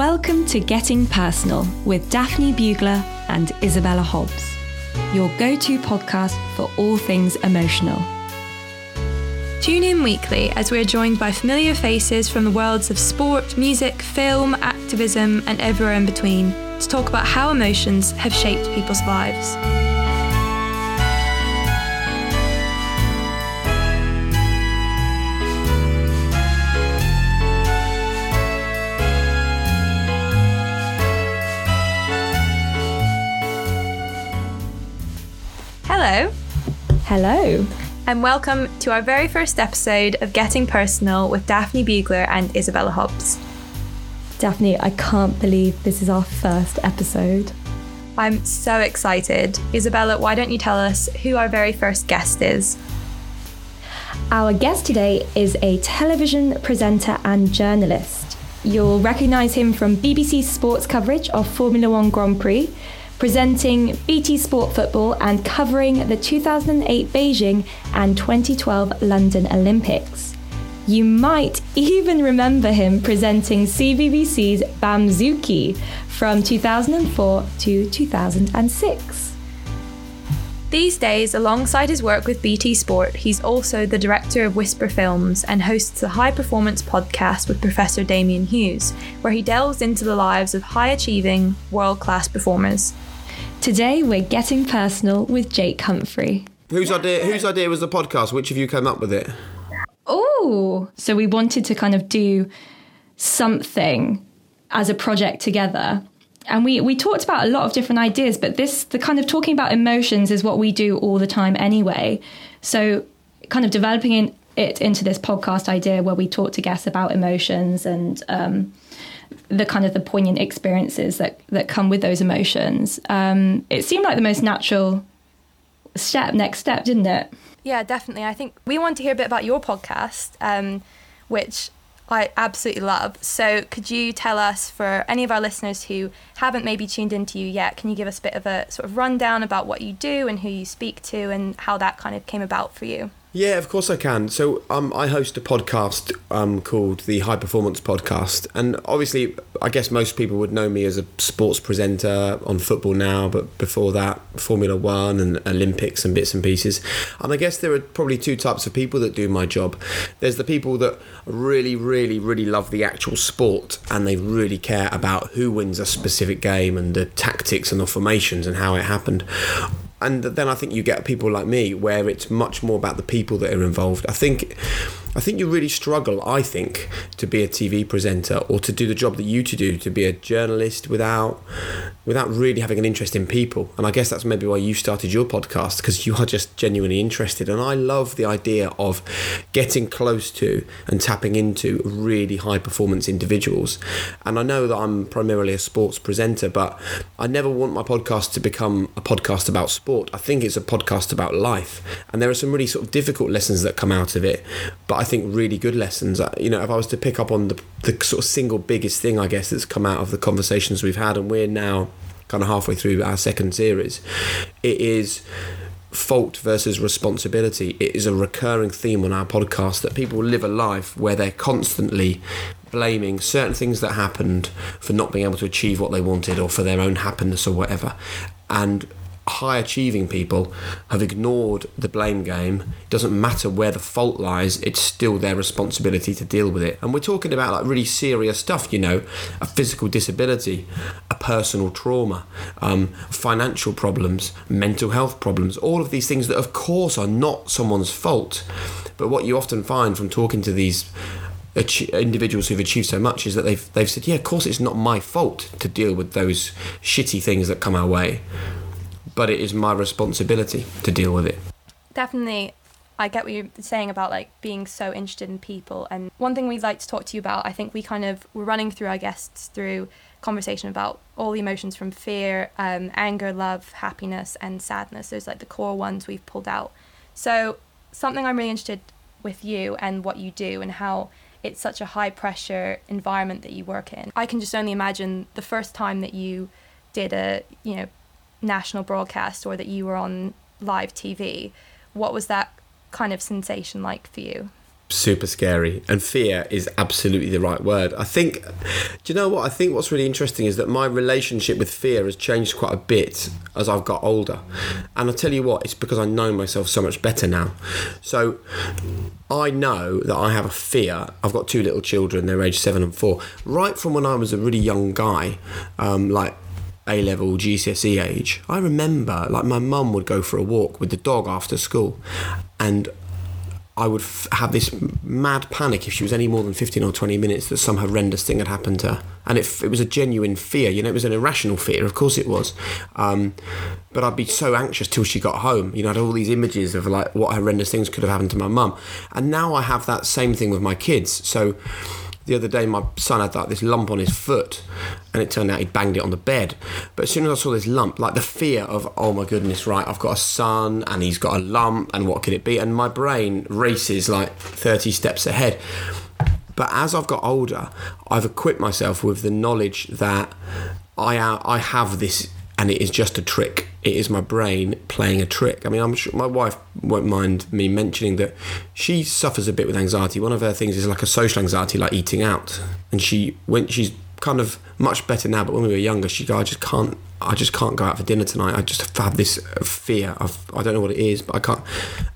Welcome to Getting Personal with Daphne Bugler and Isabella Hobbs, your go to podcast for all things emotional. Tune in weekly as we are joined by familiar faces from the worlds of sport, music, film, activism, and everywhere in between to talk about how emotions have shaped people's lives. Hello, Hello. and welcome to our very first episode of Getting Personal with Daphne Bugler and Isabella Hobbs. Daphne, I can't believe this is our first episode. I'm so excited. Isabella, why don't you tell us who our very first guest is? Our guest today is a television presenter and journalist. You'll recognise him from BBC Sports coverage of Formula One Grand Prix, presenting BT Sport Football, and covering the 2008 Beijing and 2012 London Olympics. You might even remember him presenting CBBC's Bamzooki from 2004 to 2006. These days, alongside his work with BT Sport, he's also the director of Whisper Films and hosts the High Performance podcast with Professor Damian Hughes, where he delves into the lives of high achieving, world class performers. Today, we're getting personal with Jake Humphrey. Whose idea? Whose idea was the podcast? Which of you came up with it? Oh, so we wanted to kind of do something as a project together. And we, we talked about a lot of different ideas, but this, the kind of talking about emotions is what we do all the time anyway. So, kind of developing in, it into this podcast idea where we talk to guests about emotions and um, the kind of the poignant experiences that, that come with those emotions. Um, it seemed like the most natural step, next step, didn't it? Yeah, definitely. I think we want to hear a bit about your podcast, um, which I absolutely love. So, could you tell us, for any of our listeners who haven't maybe tuned into you yet, can you give us a bit of a sort of rundown about what you do and who you speak to and how that kind of came about for you? Yeah, of course I can. So um, I host a podcast um, called the High Performance Podcast, and obviously, I guess most people would know me as a sports presenter on Football Now, but before that, Formula One and Olympics and bits and pieces. And I guess there are probably two types of people that do my job. There's the people that really, really, really love the actual sport, and they really care about who wins a specific game and the tactics and the formations and how it happened and then I think you get people like me where it's much more about the people that are involved. I think I think you really struggle, I think, to be a TV presenter or to do the job that you to do, to be a journalist without without really having an interest in people. And I guess that's maybe why you started your podcast because you are just genuinely interested. And I love the idea of getting close to and tapping into really high performance individuals. And I know that I'm primarily a sports presenter, but I never want my podcast to become a podcast about sport. I think it's a podcast about life. And there are some really sort of difficult lessons that come out of it. But I think really good lessons. Uh, You know, if I was to pick up on the, the sort of single biggest thing, I guess, that's come out of the conversations we've had, and we're now kind of halfway through our second series, it is fault versus responsibility. It is a recurring theme on our podcast that people live a life where they're constantly blaming certain things that happened for not being able to achieve what they wanted or for their own happiness or whatever. And high achieving people have ignored the blame game. It doesn't matter where the fault lies, it's still their responsibility to deal with it. And we're talking about like really serious stuff, you know, a physical disability, a personal trauma, um, financial problems, mental health problems, all of these things that, of course, are not someone's fault. But what you often find from talking to these individuals who've achieved so much is that they've they've said, yeah, of course, it's not my fault to deal with those shitty things that come our way but it is my responsibility to deal with it. Definitely, I get what you're saying about like being so interested in people. And one thing we'd like to talk to you about, I think we kind of we're running through our guests through conversation about all the emotions from fear, um, anger, love, happiness, and sadness. Those like the core ones we've pulled out. So something I'm really interested with you and what you do and how it's such a high pressure environment that you work in. I can just only imagine the first time that you did a you know national broadcast or that you were on live TV. What was that kind of sensation like for you? super scary. And fear is absolutely the right word. I think do you know what? I think what's really interesting is that my relationship with fear has changed quite a bit as i've got older. And i tell you what it's because i know myself so much better now. So i know that i have a fear. I've got two little children. They're aged seven and four. Right from when i was a really young guy um, like a level GCSE age, I remember like my mum would go for a walk with the dog after school, and I would f- have this mad panic if she was any more than 15 or 20 minutes that some horrendous thing had happened to her. And it, it was a genuine fear, you know, it was an irrational fear, of course it was. Um, but I'd be so anxious till she got home. You know, I had all these images of like what horrendous things could have happened to my mum. And now I have that same thing with my kids. So the other day my son had like this lump on his foot and it turned out he'd banged it on the bed. But as soon as i saw this lump like the fear of oh my goodness right i've got a son and he's got a lump and what could it be? And my brain races like 30 steps ahead. But as i've got older i've equipped myself with the knowledge that i uh, i have this and it is just a trick. It is my brain playing a trick. I mean, I'm sure my wife won't mind me mentioning that she suffers a bit with anxiety. One of her things is like a social anxiety, like eating out. And she, when she's kind of much better now, but when we were younger, she go, I just can't, I just can't go out for dinner tonight. I just have this fear of, I don't know what it is, but I can't.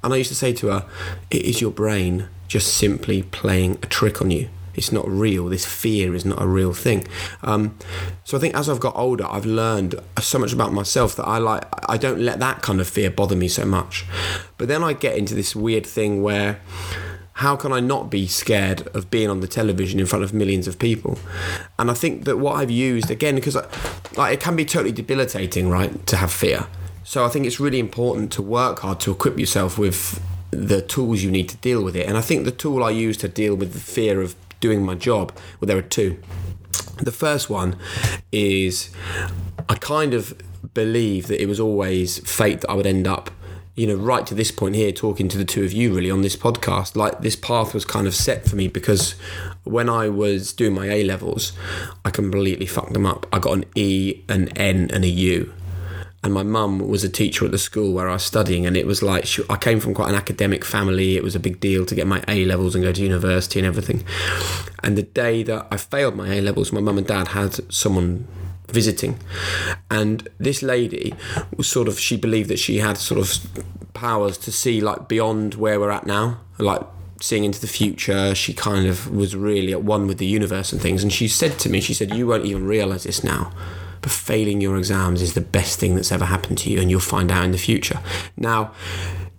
And I used to say to her, it is your brain just simply playing a trick on you it's not real. This fear is not a real thing. Um, so I think as I've got older, I've learned so much about myself that I like. I don't let that kind of fear bother me so much. But then I get into this weird thing where how can I not be scared of being on the television in front of millions of people? And I think that what I've used again, because like, it can be totally debilitating, right, to have fear. So I think it's really important to work hard to equip yourself with the tools you need to deal with it. And I think the tool I use to deal with the fear of doing my job. Well, there are two. The first one is I kind of believe that it was always fate that I would end up you know, right to this point here, talking to the two of you really on this podcast, like this path was kind of set for me because when I was doing my A levels, I completely fucked them up. I got an E, an N, and a U and my mum was a teacher at the school where I was studying, and it was like she, I came from quite an academic family. It was a big deal to get my A levels and go to university and everything. And the day that I failed my A levels, my mum and dad had someone visiting, and this lady was sort of she believed that she had sort of powers to see like beyond where we're at now, like seeing into the future. She kind of was really at one with the universe and things. And she said to me, she said, "You won't even realize this now." But failing your exams is the best thing that's ever happened to you, and you'll find out in the future. Now,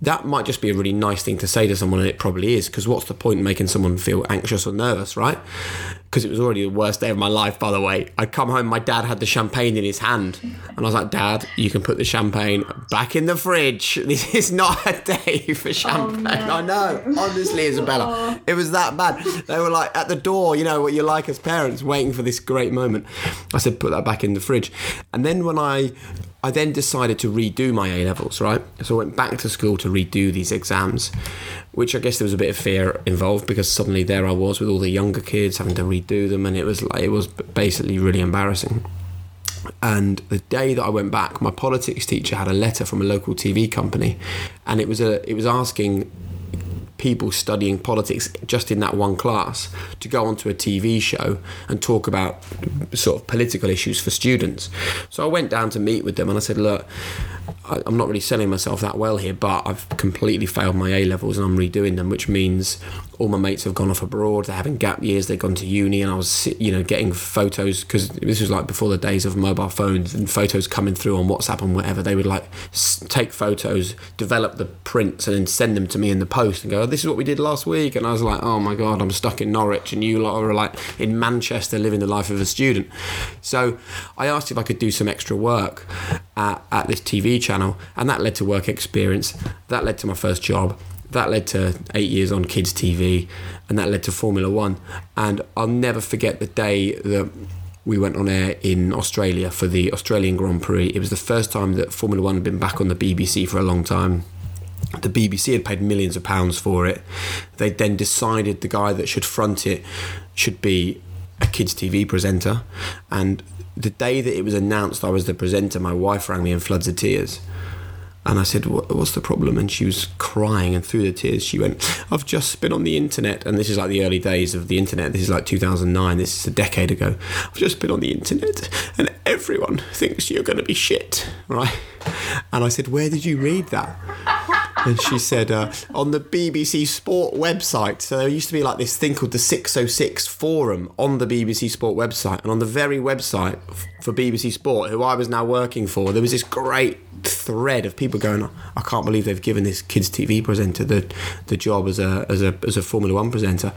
that might just be a really nice thing to say to someone, and it probably is, because what's the point in making someone feel anxious or nervous, right? Because it was already the worst day of my life, by the way. I'd come home, my dad had the champagne in his hand, and I was like, Dad, you can put the champagne back in the fridge. This is not a day for oh, champagne. Oh, no. I know, honestly, Isabella. Oh. It was that bad. They were like at the door, you know, what you're like as parents, waiting for this great moment. I said, Put that back in the fridge. And then when I I then decided to redo my A levels, right? So I went back to school to redo these exams, which I guess there was a bit of fear involved because suddenly there I was with all the younger kids having to redo them, and it was like it was basically really embarrassing. And the day that I went back, my politics teacher had a letter from a local TV company, and it was a it was asking people studying politics just in that one class to go onto a TV show and talk about sort of political issues for students. So I went down to meet with them and I said, Look, I'm not really selling myself that well here, but I've completely failed my A levels and I'm redoing them, which means all my mates have gone off abroad. They're having gap years. They've gone to uni, and I was, you know, getting photos because this was like before the days of mobile phones and photos coming through on WhatsApp and whatever. They would like take photos, develop the prints, and then send them to me in the post and go, oh, "This is what we did last week." And I was like, "Oh my god, I'm stuck in Norwich, and you lot are like in Manchester living the life of a student." So I asked if I could do some extra work at, at this TV channel, and that led to work experience. That led to my first job. That led to eight years on kids' TV, and that led to Formula One. And I'll never forget the day that we went on air in Australia for the Australian Grand Prix. It was the first time that Formula One had been back on the BBC for a long time. The BBC had paid millions of pounds for it. They then decided the guy that should front it should be a kids' TV presenter. And the day that it was announced I was the presenter, my wife rang me in floods of tears. And I said, What's the problem? And she was crying, and through the tears, she went, I've just been on the internet. And this is like the early days of the internet. This is like 2009. This is a decade ago. I've just been on the internet, and everyone thinks you're going to be shit, right? And I said, Where did you read that? and she said uh, on the BBC Sport website. So there used to be like this thing called the 606 forum on the BBC Sport website, and on the very website for BBC Sport, who I was now working for, there was this great thread of people going, "I can't believe they've given this kids TV presenter the the job as a as a as a Formula One presenter."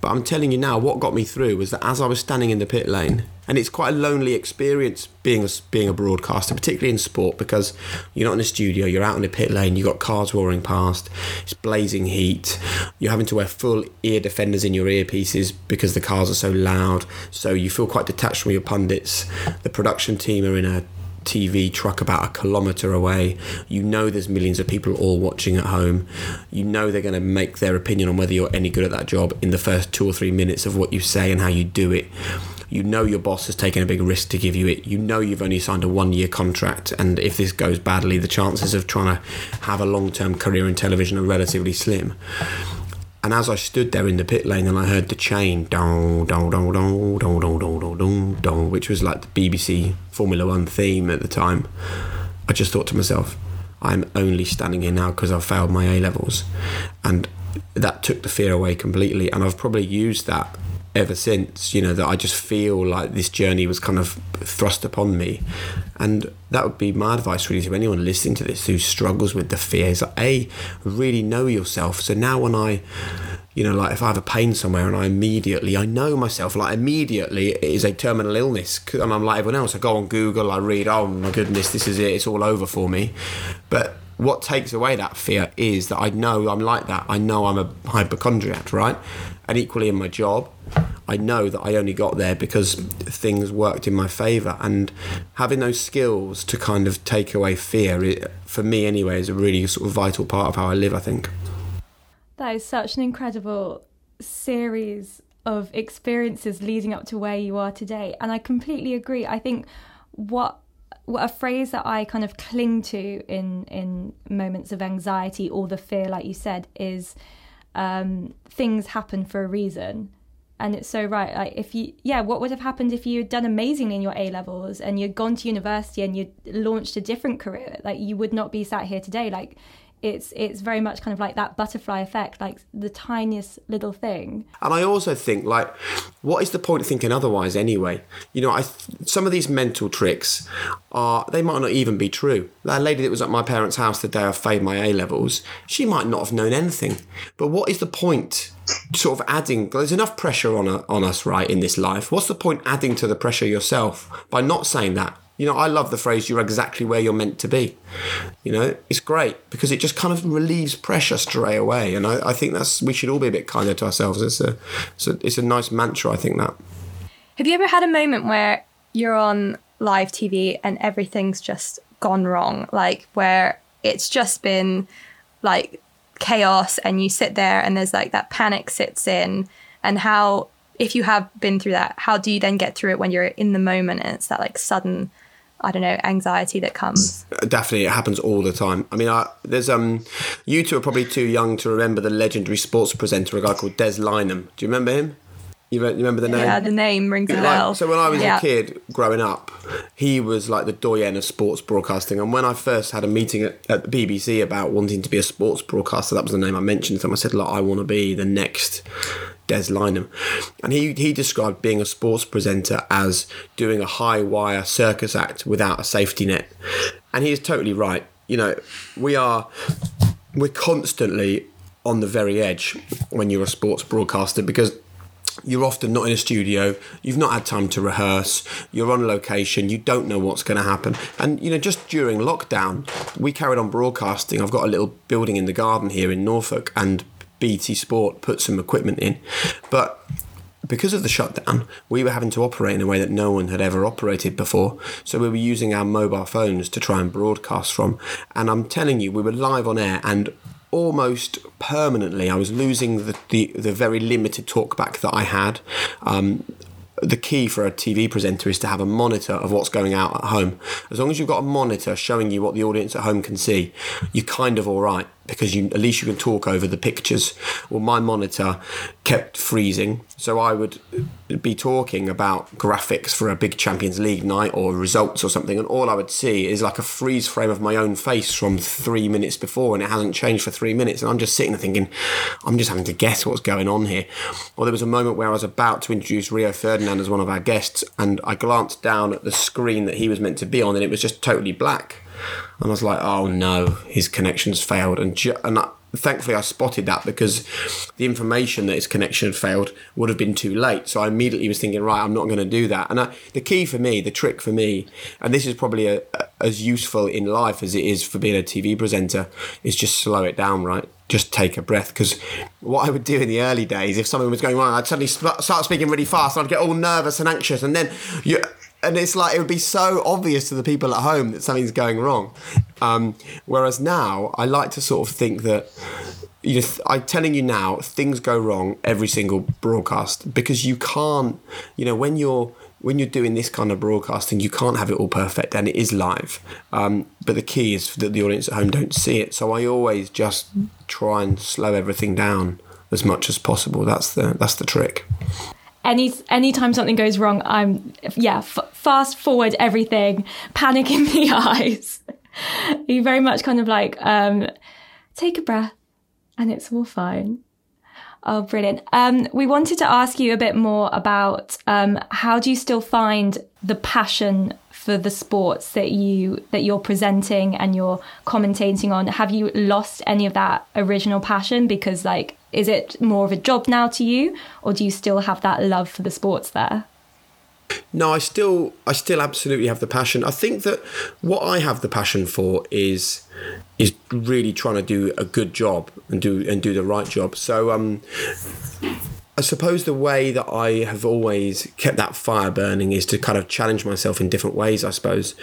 But I'm telling you now, what got me through was that as I was standing in the pit lane and it's quite a lonely experience being a, being a broadcaster, particularly in sport, because you're not in a studio, you're out in a pit lane, you've got cars roaring past, it's blazing heat, you're having to wear full ear defenders in your earpieces because the cars are so loud, so you feel quite detached from your pundits. The production team are in a TV truck about a kilometre away. You know there's millions of people all watching at home. You know they're going to make their opinion on whether you're any good at that job in the first two or three minutes of what you say and how you do it you know your boss has taken a big risk to give you it. You know you've only signed a one year contract, and if this goes badly, the chances of trying to have a long term career in television are relatively slim. And as I stood there in the pit lane and I heard the chain, dong, dong, dong, dong, dong, dong, dong, dong, dong, dong, which was like the BBC Formula One theme at the time, I just thought to myself, I'm only standing here now because I've failed my A levels. And that took the fear away completely. And I've probably used that ever since you know that I just feel like this journey was kind of thrust upon me and that would be my advice really to anyone listening to this who struggles with the fears a really know yourself so now when I you know like if I have a pain somewhere and I immediately I know myself like immediately it is a terminal illness and I'm like everyone else I go on Google I read oh my goodness this is it it's all over for me but what takes away that fear is that I know I'm like that. I know I'm a hypochondriac, right? And equally in my job, I know that I only got there because things worked in my favour. And having those skills to kind of take away fear, for me anyway, is a really sort of vital part of how I live, I think. That is such an incredible series of experiences leading up to where you are today. And I completely agree. I think what a phrase that I kind of cling to in in moments of anxiety or the fear, like you said, is um, things happen for a reason. And it's so right. Like if you, yeah, what would have happened if you had done amazingly in your A levels and you'd gone to university and you'd launched a different career? Like you would not be sat here today. Like it's it's very much kind of like that butterfly effect, like the tiniest little thing. And I also think like, what is the point of thinking otherwise anyway? You know, I some of these mental tricks are they might not even be true. That lady that was at my parents' house the day I failed my A levels, she might not have known anything. But what is the point? Sort of adding, there's enough pressure on on us, right, in this life. What's the point adding to the pressure yourself by not saying that? You know, I love the phrase "you're exactly where you're meant to be." You know, it's great because it just kind of relieves pressure straight away, and I, I think that's we should all be a bit kinder to ourselves. It's a, it's a, it's a nice mantra. I think that. Have you ever had a moment where you're on live TV and everything's just gone wrong, like where it's just been like chaos, and you sit there and there's like that panic sits in, and how if you have been through that, how do you then get through it when you're in the moment and it's that like sudden I don't know, anxiety that comes. Definitely, it happens all the time. I mean, I, there's um, you two are probably too young to remember the legendary sports presenter, a guy called Des Lynam. Do you remember him? You, remember the name? Yeah, the name rings a bell. Like, so when I was yeah. a kid growing up, he was like the doyen of sports broadcasting. And when I first had a meeting at, at the BBC about wanting to be a sports broadcaster, that was the name I mentioned to him. I said, "Look, I want to be the next Des Lynam. And he, he described being a sports presenter as doing a high wire circus act without a safety net. And he is totally right. You know, we are, we're constantly on the very edge when you're a sports broadcaster because you're often not in a studio you've not had time to rehearse you're on location you don't know what's going to happen and you know just during lockdown we carried on broadcasting i've got a little building in the garden here in norfolk and BT Sport put some equipment in. But because of the shutdown, we were having to operate in a way that no one had ever operated before. So we were using our mobile phones to try and broadcast from. And I'm telling you, we were live on air and almost permanently I was losing the, the, the very limited talkback that I had. Um, the key for a TV presenter is to have a monitor of what's going out at home. As long as you've got a monitor showing you what the audience at home can see, you're kind of all right because you at least you can talk over the pictures. Well, my monitor kept freezing, so I would be talking about graphics for a big Champions League night or results or something, and all I would see is like a freeze frame of my own face from three minutes before, and it hasn't changed for three minutes, and I'm just sitting there thinking, I'm just having to guess what's going on here. Or there was a moment where I was about to introduce Rio Ferdinand as one of our guests, and I glanced down at the screen that he was meant to be on, and it was just totally black. And I was like, oh no, his connection's failed. And, ju- and I, thankfully, I spotted that because the information that his connection had failed would have been too late. So I immediately was thinking, right, I'm not going to do that. And I, the key for me, the trick for me, and this is probably a, a, as useful in life as it is for being a TV presenter, is just slow it down, right? Just take a breath. Because what I would do in the early days, if something was going wrong, I'd suddenly start speaking really fast. And I'd get all nervous and anxious. And then you and it's like it would be so obvious to the people at home that something's going wrong. Um, whereas now, I like to sort of think that you know, I'm telling you now, things go wrong every single broadcast because you can't, you know, when you're when you're doing this kind of broadcasting, you can't have it all perfect, and it is live. Um, but the key is that the audience at home don't see it. So I always just try and slow everything down as much as possible. That's the that's the trick any anytime something goes wrong, I'm yeah, f- fast forward everything, panic in the eyes. you very much kind of like um, take a breath, and it's all fine. Oh, brilliant. Um, we wanted to ask you a bit more about um, how do you still find the passion for the sports that you that you're presenting and you're commentating on? Have you lost any of that original passion because like is it more of a job now to you or do you still have that love for the sports there no i still i still absolutely have the passion. I think that what i have the passion for is is really trying to do a good job and do and do the right job. So um I suppose the way that I have always kept that fire burning is to kind of challenge myself in different ways, I suppose.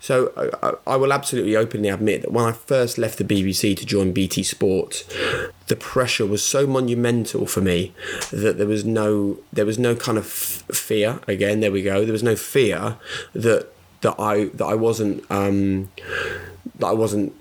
So I, I, will absolutely openly admit that when I first left the BBC to join BT Sport, the pressure was so monumental for me that there was no there was no kind of fear. Again, there we go. There was no fear that that I that I wasn't um, that I wasn't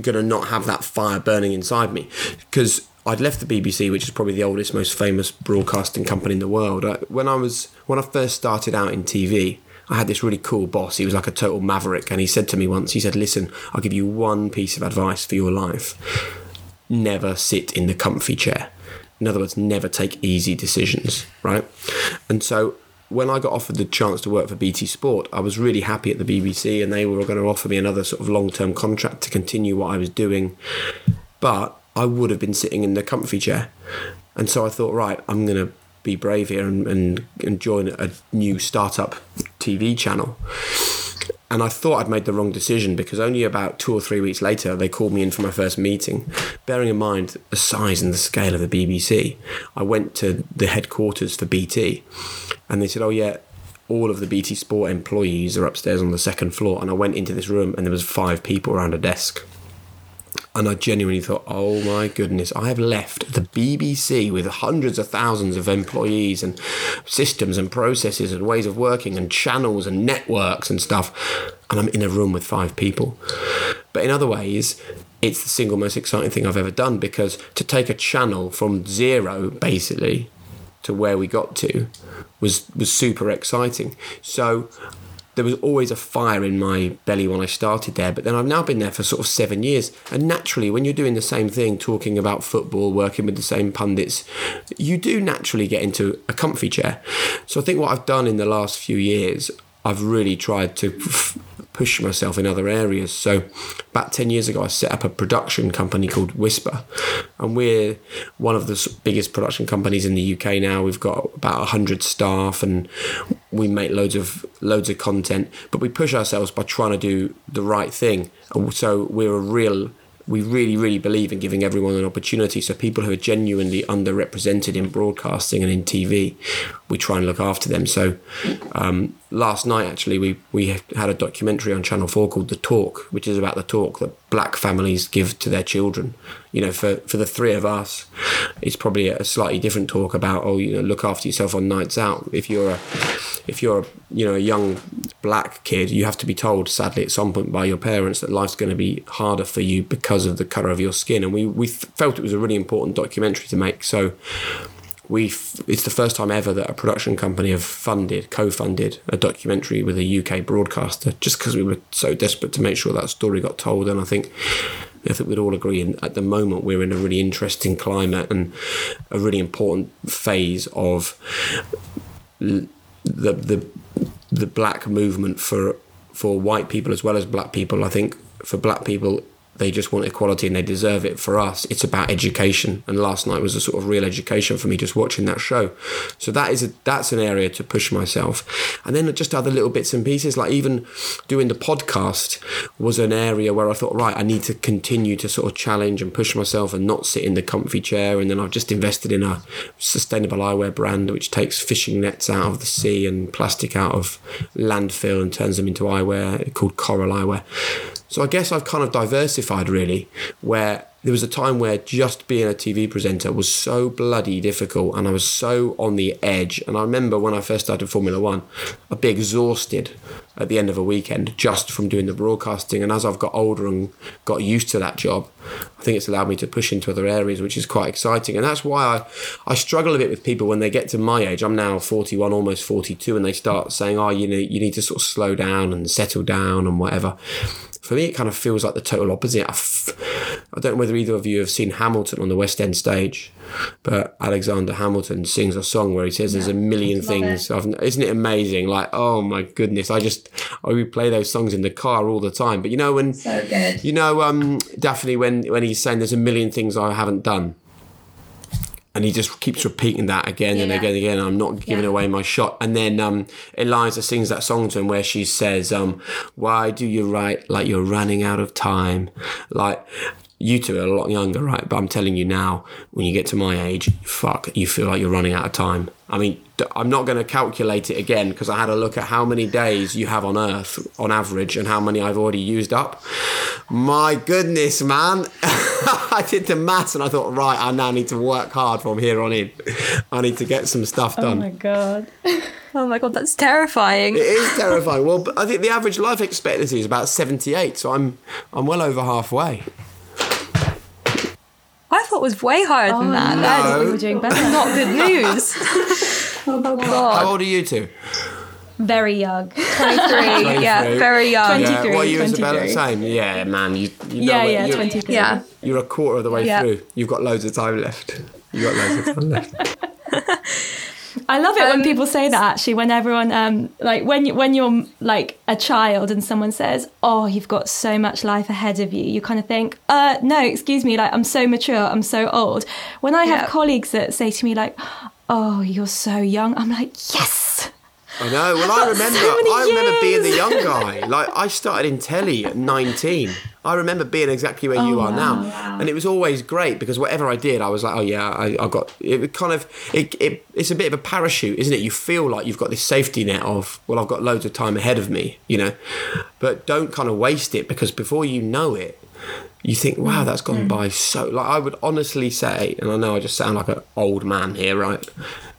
going to not have that fire burning inside me because I'd left the BBC, which is probably the oldest, most famous broadcasting company in the world. I, when I was when I first started out in TV, I had this really cool boss. He was like a total maverick, and he said to me once, he said, "Listen, I'll give you one piece of advice for your life: never sit in the comfy chair. In other words, never take easy decisions." Right, and so when I got offered the chance to work for BT Sport, I was really happy at the BBC, and they were going to offer me another sort of long term contract to continue what I was doing. But I would have been sitting in the comfy chair. And so I thought, right, I'm going to be brave here and, and, and join a new startup TV channel. And I thought I'd made the wrong decision because only about two or three weeks later, they called me in for my first meeting. Bearing in mind the size and the scale of the BBC, I went to the headquarters for BT and they said, Oh, yeah, all of the BT Sport employees are upstairs on the second floor. And I went into this room and there was five people around a desk. And I genuinely thought, oh my goodness, I have left the BBC with hundreds of thousands of employees and systems and processes and ways of working and channels and networks and stuff. And I'm in a room with five people. But in other ways, it's the single most exciting thing I've ever done because to take a channel from zero, basically, to where we got to was was super exciting. So there was always a fire in my belly when I started there, but then I've now been there for sort of seven years. And naturally, when you're doing the same thing, talking about football, working with the same pundits, you do naturally get into a comfy chair. So I think what I've done in the last few years, I've really tried to push myself in other areas. So, about 10 years ago, I set up a production company called Whisper, and we're one of the biggest production companies in the UK now. We've got about 100 staff, and we make loads of loads of content, but we push ourselves by trying to do the right thing. So, we're a real we really, really believe in giving everyone an opportunity. So people who are genuinely underrepresented in broadcasting and in TV, we try and look after them. So um, last night, actually, we we had a documentary on Channel Four called The Talk, which is about the talk that black families give to their children. You know, for for the three of us, it's probably a slightly different talk about oh, you know, look after yourself on nights out. If you're a if you're a, you know a young black kid, you have to be told, sadly, at some point by your parents that life's going to be harder for you because of the color of your skin. And we we felt it was a really important documentary to make. So we it's the first time ever that a production company have funded co-funded a documentary with a UK broadcaster just because we were so desperate to make sure that story got told. And I think I think we'd all agree in, at the moment we're in a really interesting climate and a really important phase of the the the black movement for for white people as well as black people. I think for black people they just want equality and they deserve it. For us, it's about education. And last night was a sort of real education for me just watching that show. So that is a, that's an area to push myself. And then just other little bits and pieces, like even doing the podcast was an area where I thought, right, I need to continue to sort of challenge and push myself and not sit in the comfy chair. And then I've just invested in a sustainable eyewear brand which takes fishing nets out of the sea and plastic out of landfill and turns them into eyewear called Coral Eyewear. So I guess I've kind of diversified really, where there was a time where just being a TV presenter was so bloody difficult and I was so on the edge. And I remember when I first started Formula One, I'd be exhausted at the end of a weekend just from doing the broadcasting. And as I've got older and got used to that job, I think it's allowed me to push into other areas, which is quite exciting. And that's why I, I struggle a bit with people when they get to my age. I'm now 41, almost 42, and they start saying, oh, you know, you need to sort of slow down and settle down and whatever for me, it kind of feels like the total opposite. I f- I don't know whether either of you have seen Hamilton on the West End stage, but Alexander Hamilton sings a song where he says, "There's a million things." It. isn't it amazing? Like, oh my goodness, I just I would play those songs in the car all the time. But you know when, so. You know, um, Daphne, when when he's saying, "There's a million things I haven't done." And he just keeps repeating that again yeah. and again and again. I'm not giving yeah. away my shot. And then um, Eliza sings that song to him where she says, um, "Why do you write like you're running out of time?" Like you two are a lot younger, right? But I'm telling you now, when you get to my age, fuck, you feel like you're running out of time. I mean, I'm not going to calculate it again because I had a look at how many days you have on Earth on average and how many I've already used up. My goodness, man. I did the maths and I thought, right, I now need to work hard from here on in. I need to get some stuff oh done. Oh my God. Oh my god, that's terrifying. It is terrifying. well, I think the average life expectancy is about 78, so I'm I'm well over halfway. I thought was way higher than Oh, that. no. That's I thought we were doing better. not good news. oh How old are you two? Very young. 23. yeah, very young. 20. Yeah, 23, what are you, Isabella? 23. Same. Yeah, man. You, you know yeah, what- yeah, you're, 23. Yeah. You're a quarter of the way Yeah. through. You've got loads of time left. You've got loads of time left. I love it when Um, people say that actually when everyone um like when you, when you're like a child and someone says oh you've got so much life ahead of you you kind of think uh no excuse me like I'm so mature I'm so old when I have Yeah. colleagues that say to me like oh you're so young I'm like yes I know. Well, I remember. many I remember being the young guy. Like I started in telly at 19. I remember being exactly where you Oh, are now, and it was always great because whatever I did, I was like, oh yeah, I, I got. It kind of. It, it, it's a bit of a parachute, isn't it? You feel like you've got this safety net of, well, I've got loads of time ahead of me, you know, but don't kind of waste it because before you know it. You think, wow, mm, that's gone mm. by so. Like, I would honestly say, and I know I just sound like an old man here, right?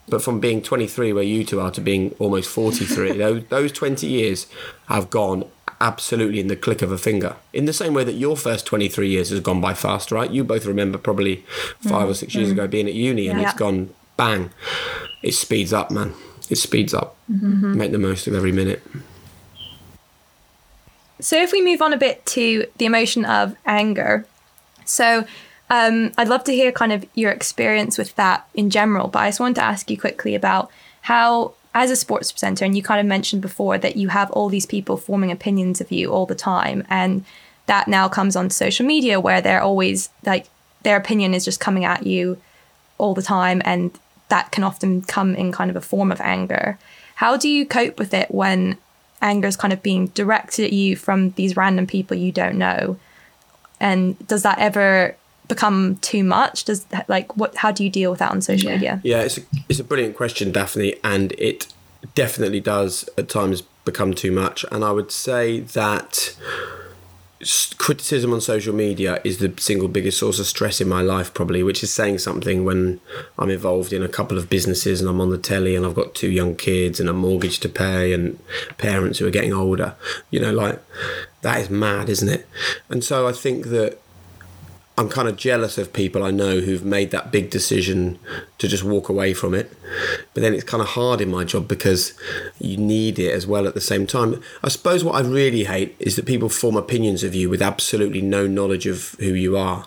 But from being 23, where you two are, to being almost 43, those, those 20 years have gone absolutely in the click of a finger. In the same way that your first 23 years has gone by fast, right? You both remember probably 5 or six years ago being at uni and Yeah. it's gone bang. It speeds up, man. It speeds up. Make the most of every minute. So if we move on a bit to the emotion of anger, so um, I'd love to hear kind of your experience with that in general. But I just wanted to ask you quickly about how, as a sports presenter, and you kind of mentioned before that you have all these people forming opinions of you all the time, and that now comes on social media where they're always like their opinion is just coming at you all the time, and that can often come in kind of a form of anger. How do you cope with it when anger is kind of being directed at you from these random people you don't know And does that ever become too much? Does like what? How do you deal with that on social Yeah. media? Yeah, it's a, it's a brilliant question, Daphne, and it definitely does at times become too much. And I would say that criticism on social media is the single biggest source of stress in my life, probably, which is saying something when I'm involved in a couple of businesses and I'm on the telly and I've got two young kids and a mortgage to pay and parents who are getting older. You know, like that is mad, isn't it? And so I think that I'm kind of jealous of people I know who've made that big decision to just walk away from it. But then it's kind of hard in my job because you need it as well at the same time. I suppose what I really hate is that people form opinions of you with absolutely no knowledge of who you are.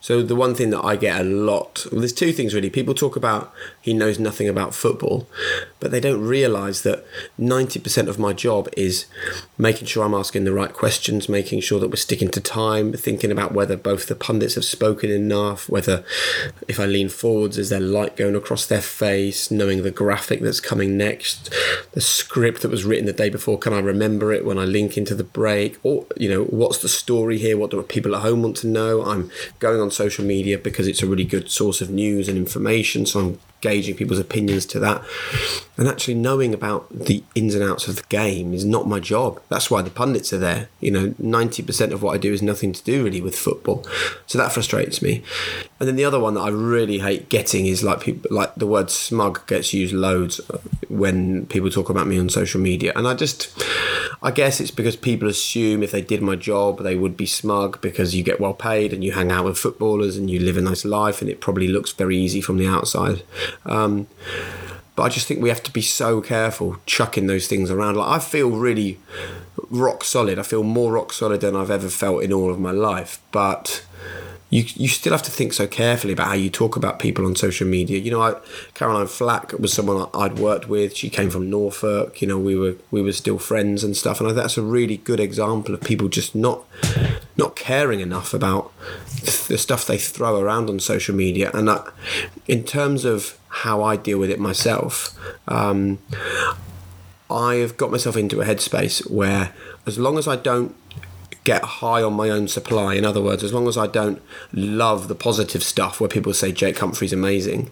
So the one thing that I get a lot, well, there's two things really. People talk about he knows nothing about football, but they don't realise that 90% of my job is making sure I'm asking the right questions, making sure that we're sticking to time, thinking about whether both the pundits have spoken enough, whether if I lean forwards, is there light going across their face, knowing the graphic that's coming next, the script that was written the day before, can I remember it when I link into the break? Or, you know, what's the story here? What do people at home want to know? I'm going on social media because it's a really good source of news and information, so I'm gauging people's opinions to that. And actually knowing about the ins and outs of the game is not my job. That's why the pundits are there. You know, 90% of what I do is nothing to do really with football. So that frustrates me. And then the other one that I really hate getting is like people like the word smug gets used loads when people talk about me on social media. And I just I guess it's because people assume if they did my job they would be smug because you get well paid and you hang out with footballers and you live a nice life and it probably looks very easy from the outside. Um, but I just think we have to be so careful chucking those things around. Like I feel really rock solid. I feel more rock solid than I've ever felt in all of my life. But you you still have to think so carefully about how you talk about people on social media. You know, I, Caroline Flack was someone I'd worked with. She came from Norfolk. You know, we were we were still friends and stuff. And I that's a really good example of people just not not caring enough about the stuff they throw around on social media. And that, in terms of how I deal with it myself, um, I have got myself into a headspace where, as long as I don't get high on my own supply, in other words, as long as I don't love the positive stuff where people say Jake Humphrey's amazing,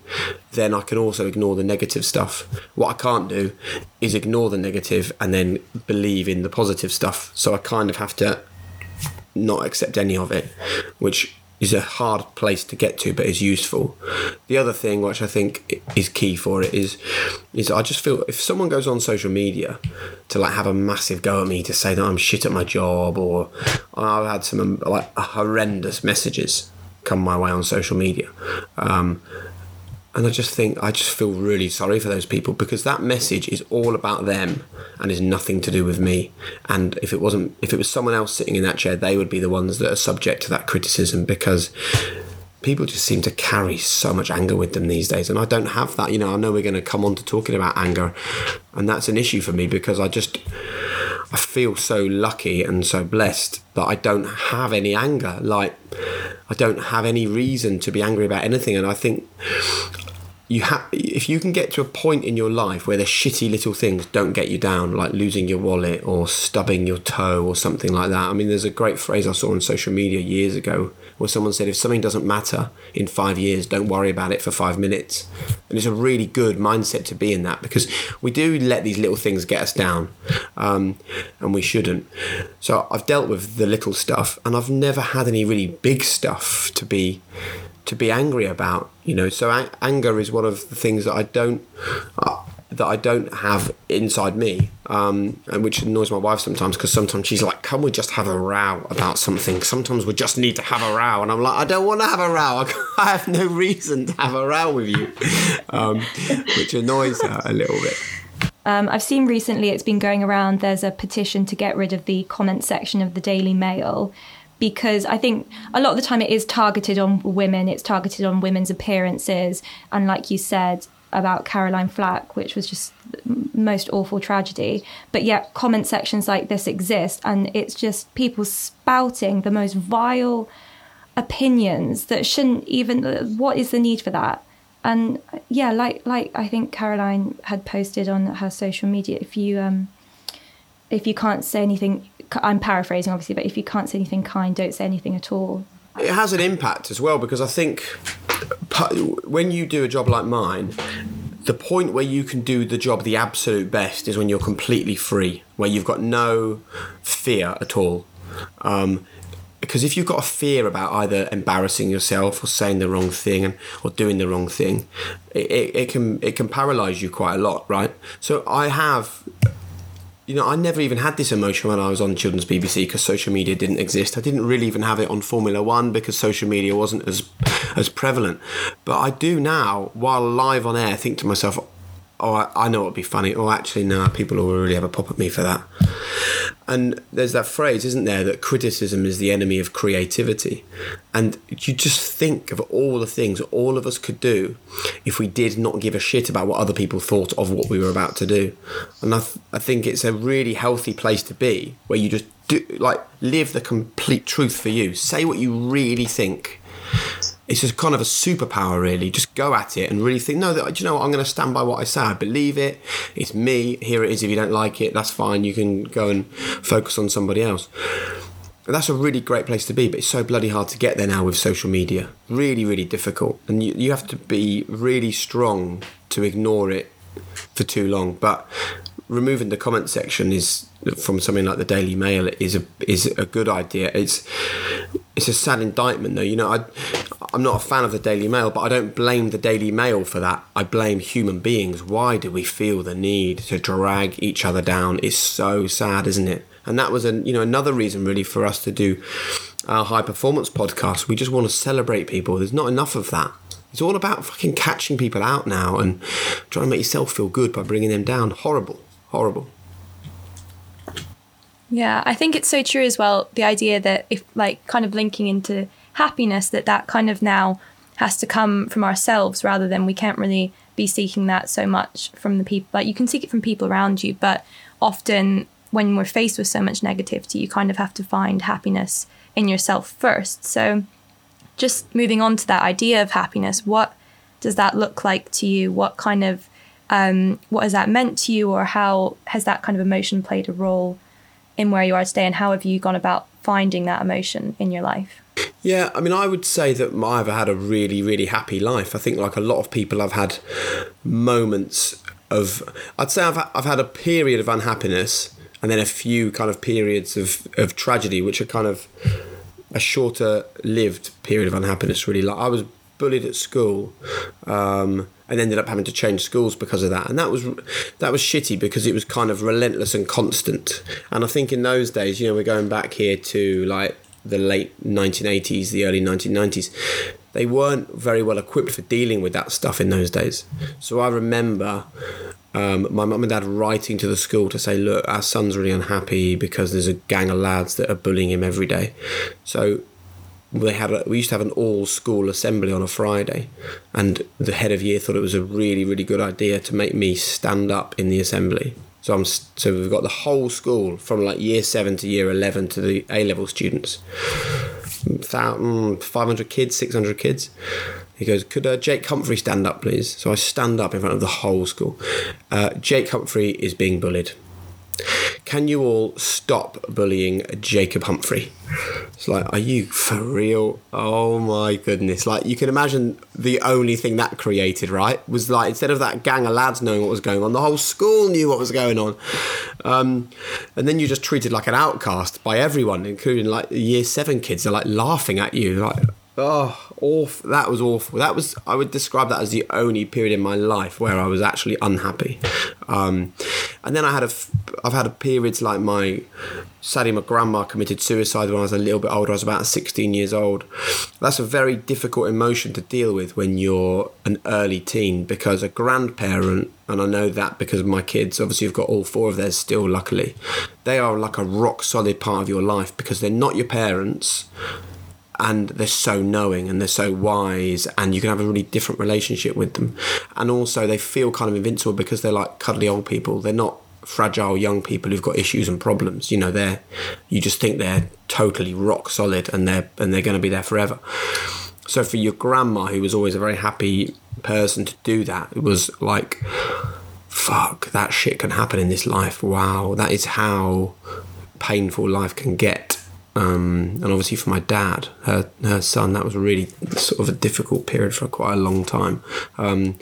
then I can also ignore the negative stuff. What I can't do is ignore the negative and then believe in the positive stuff. So I kind of have to not accept any of it, which is a hard place to get to, but is useful. The other thing, which I think is key for it, is is I just feel if someone goes on social media to like have a massive go at me to say that I'm shit at my job, or I've had some like horrendous messages come my way on social media. Um, and I just think I just feel really sorry for those people because that message is all about them and is nothing to do with me. And if it wasn't, if it was someone else sitting in that chair, they would be the ones that are subject to that criticism because people just seem to carry so much anger with them these days. And I don't have that. You know, I know we're going to come on to talking about anger, and that's an issue for me because I just. I feel so lucky and so blessed that I don't have any anger. Like, I don't have any reason to be angry about anything. And I think you have if you can get to a point in your life where the shitty little things don't get you down like losing your wallet or stubbing your toe or something like that. I mean there's a great phrase i saw on social media years ago where someone said if something doesn't matter in five years don't worry about it for five minutes. And it's a really good mindset to be in that because we do let these little things get us down um, and we shouldn't. So i've dealt with the little stuff and i've never had any really big stuff to be to be angry about you know? So anger is one of the things that i don't uh, that i don't have inside me um, and which annoys my wife sometimes because sometimes she's like can we just have a row about something? Sometimes we just need to have a row. And i'm like i don't want to have a row. I have no reason to have a row with you. Um, which annoys her a little bit. Um, I've seen recently it's been going around. There's a petition to get rid of the comment section of the Daily Mail because I think a lot of the time it is targeted on women. It's targeted on women's appearances, and like you said about Caroline Flack, which was just most awful tragedy. But yet comment sections like this exist, and it's just people spouting the most vile opinions that shouldn't even. What is the need for that? and yeah like like i think caroline had posted on her social media if you um if you can't say anything I'm paraphrasing obviously, but if you can't say anything kind, don't say anything at all. It has an impact as well because I think when you do a job like mine, the point where you can do the job the absolute best is when you're completely free, where you've got no fear at all. Um, because if you've got a fear about either embarrassing yourself or saying the wrong thing or doing the wrong thing, it, it, it can it can paralyze you quite a lot, right? So I have you know, I never even had this emotion when I was on children's BBC because social media didn't exist. I didn't really even have it on Formula One because social media wasn't as as prevalent. But I do now, while live on air, think to myself, "Oh, I, know it'd be funny." Oh, actually, no, people will really have a pop at me for that. And there's that phrase, isn't there, that criticism is the enemy of creativity. And you just think of all the things all of us could do if we did not give a shit about what other people thought of what we were about to do. And I, th- I think it's a really healthy place to be where you just do, like, live the complete truth for you. Say what you really think it's just kind of a superpower, really. Just go at it and really think, no, that, you know what, I'm going to stand by what I say. I believe it. It's me. Here it is. If you don't like it, that's fine. You can go and focus on somebody else. that's a really great place to be, but it's so bloody hard to get there now with social media. Really, really difficult. And you, you have to be really strong to ignore it for too long. But removing the comment section is from something like the Daily Mail is a is a good idea. It's it's a sad indictment though. You know, I I'm not a fan of the Daily Mail, but I don't blame the Daily Mail for that. I blame human beings. Why do we feel the need to drag each other down? It's so sad, isn't it? And that was a you know another reason really for us to do our high performance podcast. We just want to celebrate people. There's not enough of that. It's all about fucking catching people out now and trying to make yourself feel good by bringing them down. Horrible, horrible. Yeah, I think it's so true as well. The idea that if, like, kind of linking into happiness, that that kind of now has to come from ourselves rather than we can't really be seeking that so much from the people. Like, you can seek it from people around you, but often when we're faced with so much negativity, you kind of have to find happiness in yourself first. So, just moving on to that idea of happiness, what does that look like to you? What kind of um, what has that meant to you, or how has that kind of emotion played a role in where you are today, and how have you gone about finding that emotion in your life? Yeah, I mean, I would say that I've had a really, really happy life. I think, like a lot of people, I've had moments of, I'd say I've, I've had a period of unhappiness and then a few kind of periods of, of tragedy, which are kind of a shorter lived period of unhappiness, really. Like, I was bullied at school. Um, and ended up having to change schools because of that. And that was that was shitty because it was kind of relentless and constant. And I think in those days, you know, we're going back here to like the late 1980s, the early 1990s. They weren't very well equipped for dealing with that stuff in those days. So I remember um, my mum and dad writing to the school to say, "Look, our son's really unhappy because there's a gang of lads that are bullying him every day." So they had a, we used to have an all school assembly on a Friday, and the head of year thought it was a really really good idea to make me stand up in the assembly. So I'm so we've got the whole school from like year seven to year eleven to the A level students, thousand five hundred kids, six hundred kids. He goes, "Could uh, Jake Humphrey stand up, please?" So I stand up in front of the whole school. Uh, Jake Humphrey is being bullied. Can you all stop bullying Jacob Humphrey? It's like, are you for real? Oh my goodness. Like, you can imagine the only thing that created, right? Was like, instead of that gang of lads knowing what was going on, the whole school knew what was going on. Um, and then you're just treated like an outcast by everyone, including like the year seven kids. They're like laughing at you. Like, Oh, awful. That was awful. That was, I would describe that as the only period in my life where I was actually unhappy. Um, and then I had a, I've had a periods like my, sadly, my grandma committed suicide when I was a little bit older. I was about 16 years old. That's a very difficult emotion to deal with when you're an early teen because a grandparent, and I know that because of my kids, obviously, you've got all four of theirs still, luckily. They are like a rock solid part of your life because they're not your parents and they're so knowing and they're so wise and you can have a really different relationship with them. And also they feel kind of invincible because they're like cuddly old people. They're not fragile young people who've got issues and problems. You know they're you just think they're totally rock solid and they're and they're going to be there forever. So for your grandma who was always a very happy person to do that it was like fuck that shit can happen in this life. Wow that is how painful life can get. Um, and obviously for my dad, her her son, that was a really sort of a difficult period for quite a long time. Um,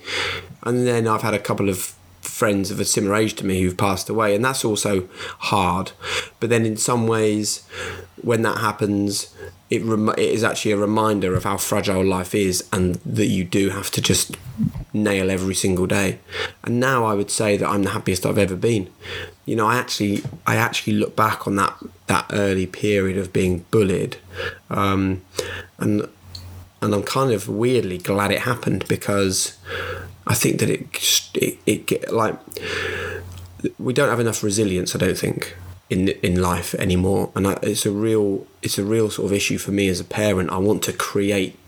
and then I've had a couple of friends of a similar age to me who've passed away, and that's also hard. But then in some ways, when that happens, it, rem- it is actually a reminder of how fragile life is and that you do have to just nail every single day. And now I would say that I'm the happiest I've ever been. You know, I actually I actually look back on that that early period of being bullied, um, and and I'm kind of weirdly glad it happened because I think that it it, it like we don't have enough resilience. I don't think in in life anymore, and I, it's a real it's a real sort of issue for me as a parent. I want to create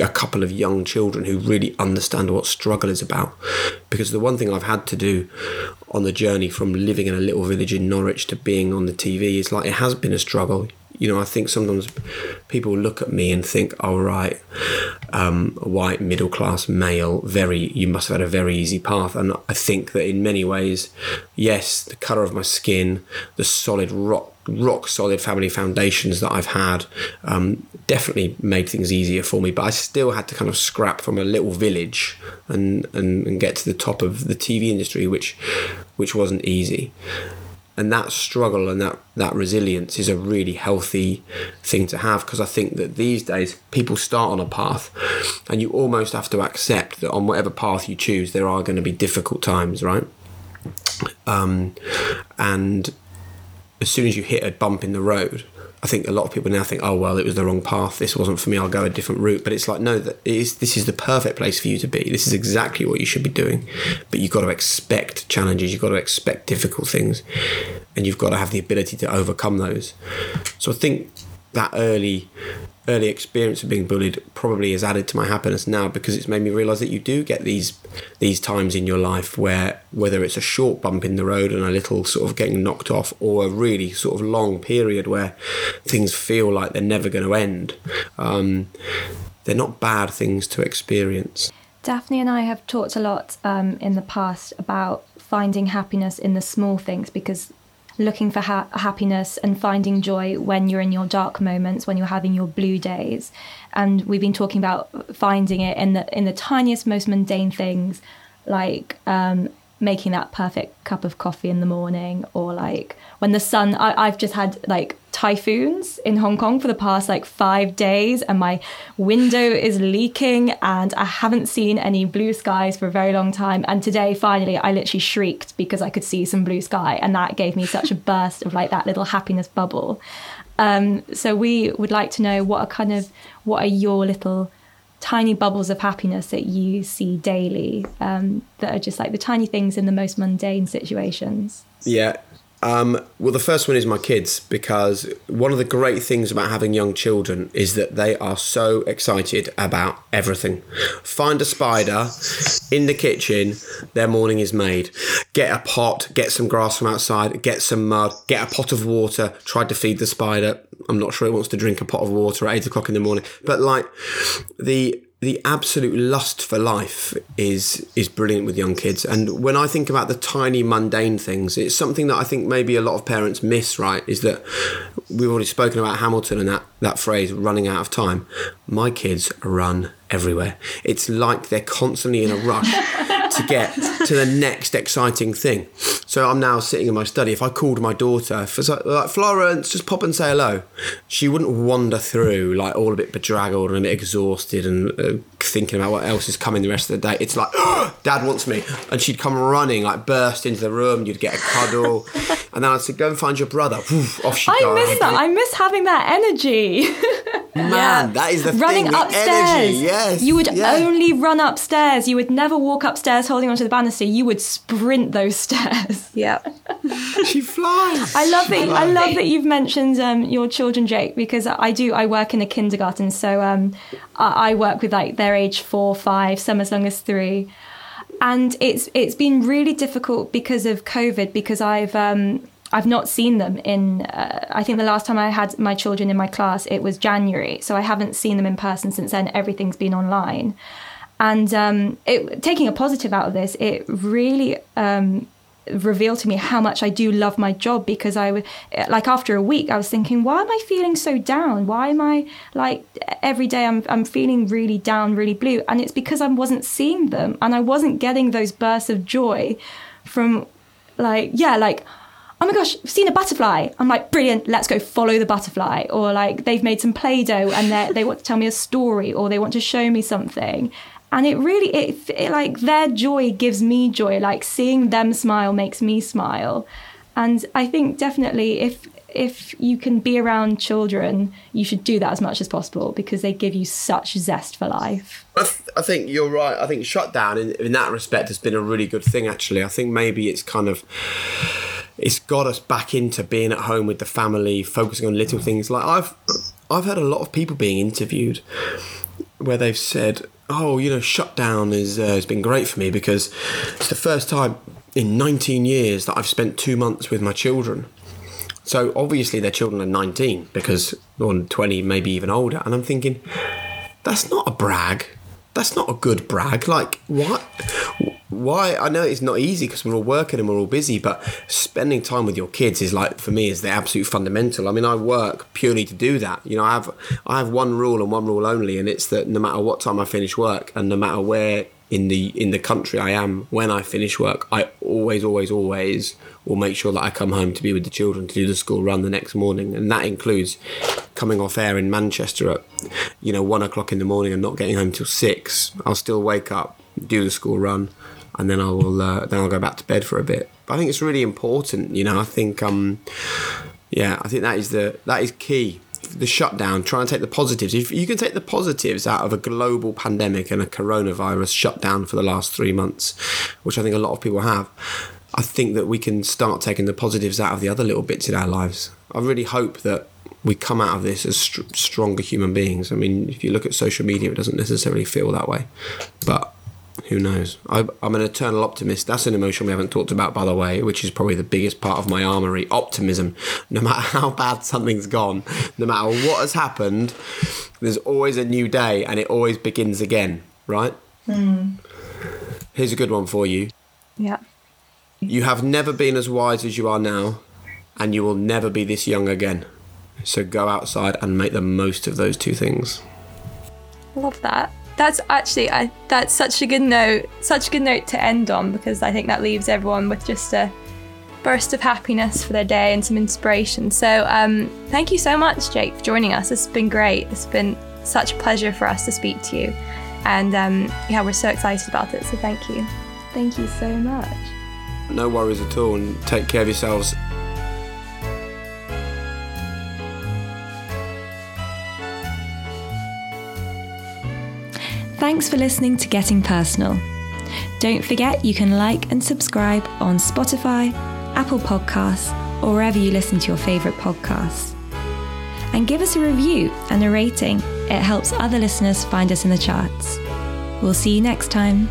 a couple of young children who really understand what struggle is about. Because the one thing I've had to do on the journey from living in a little village in Norwich to being on the TV is like it has been a struggle you know, I think sometimes people look at me and think, "All oh, right, um, white middle class male, very, you must have had a very easy path." And I think that in many ways, yes, the color of my skin, the solid rock rock solid family foundations that I've had um, definitely made things easier for me. But I still had to kind of scrap from a little village and, and, and get to the top of the TV industry, which which wasn't easy and that struggle and that that resilience is a really healthy thing to have because I think that these days people start on a path and you almost have to accept that on whatever path you choose there are going to be difficult times right um, and as soon as you hit a bump in the road I think a lot of people now think, oh well, it was the wrong path. This wasn't for me. I'll go a different route. But it's like, no, that is this is the perfect place for you to be. This is exactly what you should be doing. But you've got to expect challenges. You've got to expect difficult things, and you've got to have the ability to overcome those. So I think that early early experience of being bullied probably has added to my happiness now because it's made me realize that you do get these these times in your life where whether it's a short bump in the road and a little sort of getting knocked off or a really sort of long period where things feel like they're never going to end um, they're not bad things to experience. Daphne and i have talked a lot um, in the past about finding happiness in the small things because looking for ha- happiness and finding joy when you're in your dark moments, when you're having your blue days. And we've been talking about finding it in the in the tiniest, most mundane things, like um, making that perfect cup of coffee in the morning or like when the sun I, have just had like typhoons in hong kong for the past like five days and my window is leaking and i haven't seen any blue skies for a very long time. And today finally i literally shrieked because i could see some blue sky and that gave me such a burst of like that little happiness bubble. Um, so we would like to know what are kind of what are your little tiny bubbles of happiness that you see daily um, that are just like the tiny things in the most mundane situations? Yeah. Um, well, the first one is my kids because one of the great things about having young children is that they are so excited about everything. Find a spider in the kitchen, their morning is made. Get a pot, get some grass from outside, get some mud, get a pot of water, try to feed the spider, I'm not sure it wants to drink a pot of water at eight o'clock in the morning. But like the the absolute lust for life is is brilliant with young kids. And when I think about the tiny mundane things, it's something that I think maybe a lot of parents miss. Right, is that we've already spoken about Hamilton and that that phrase running out of time. My kids run everywhere. It's like they're constantly in a rush to get to the next exciting thing. So I'm now sitting in my study. If I called my daughter, for, like Florence, just pop and say hello, she wouldn't wander through like all a bit bedraggled and a bit exhausted and uh, thinking about what else is coming the rest of the day. It's like, oh, Dad wants me, and she'd come running, like burst into the room. You'd get a cuddle, and then I'd say, "Go and find your brother." off she I miss that. I miss having that energy. Man, yeah. that is the running thing, upstairs. Energy, yes, you would yeah. only run upstairs. You would never walk upstairs holding onto the banister. You would sprint those stairs. Yep. she flies. I love that. I love that you've mentioned um, your children, Jake, because I do. I work in a kindergarten, so um, I, I work with like their age four, five, some as long as three, and it's it's been really difficult because of COVID. Because I've um, I've not seen them in. Uh, I think the last time I had my children in my class, it was January. So I haven't seen them in person since then. Everything's been online, and um, it, taking a positive out of this, it really um, reveal to me how much I do love my job because I like after a week I was thinking why am I feeling so down why am I like every day I'm I'm feeling really down really blue and it's because I wasn't seeing them and I wasn't getting those bursts of joy from like yeah like oh my gosh, I've seen a butterfly. I'm like, brilliant, let's go follow the butterfly. Or like they've made some Play Doh and they want to tell me a story or they want to show me something and it really it, it, like their joy gives me joy. Like seeing them smile makes me smile. And i think definitely if if you can be around children you should do that as much as possible because they give you such zest for life. I, th- I think you're right. I think shutdown in, in that respect has been a really good thing actually. I think maybe it's kind of it's got us back into being at home with the family focusing on little things. Like i've i've had a lot of people being interviewed where they've said oh, you know, shutdown is, uh, has been great for me because it's the first time in 19 years that I've spent two months with my children. So obviously their children are 19 because on 20, maybe even older. And I'm thinking, that's not a brag. That's not a good brag. Like, what? Why I know it's not easy because we're all working and we're all busy, but spending time with your kids is like for me is the absolute fundamental. I mean, I work purely to do that. You know, I have I have one rule and one rule only, and it's that no matter what time I finish work and no matter where in the in the country I am when I finish work, I always, always, always will make sure that I come home to be with the children to do the school run the next morning, and that includes coming off air in Manchester at you know one o'clock in the morning and not getting home till six. I'll still wake up, do the school run, and then I will uh, then I'll go back to bed for a bit. But I think it's really important. You know, I think um, yeah, I think that is the that is key. The shutdown. Try and take the positives. If you can take the positives out of a global pandemic and a coronavirus shutdown for the last three months, which I think a lot of people have, I think that we can start taking the positives out of the other little bits in our lives. I really hope that we come out of this as st- stronger human beings. I mean, if you look at social media, it doesn't necessarily feel that way, but who knows? I, am an eternal optimist. That's an emotion we haven't talked about, by the way, which is probably the biggest part of my armory optimism. No matter how bad something's gone, no matter what has happened, there's always a new day and it always begins again, right? Mm. Here's a good one for you. Yeah. You have never been as wise as you are now, and you will never be this young again. So go outside and make the most of those two things. Love that that's actually that's such a good note, such a good note to end on because I think that leaves everyone with just a burst of happiness for their day and some inspiration. So um, thank you so much, Jake, for joining us. It's been great. It's been such a pleasure for us to speak to you, and um, yeah, we're so excited about it. So thank you. Thank you so much. No worries at all, and take care of yourselves. Thanks for listening to Getting Personal. Don't forget you can like and subscribe on Spotify, Apple Podcasts, or wherever you listen to your favourite podcasts. And give us a review and a rating, it helps other listeners find us in the charts. We'll see you next time.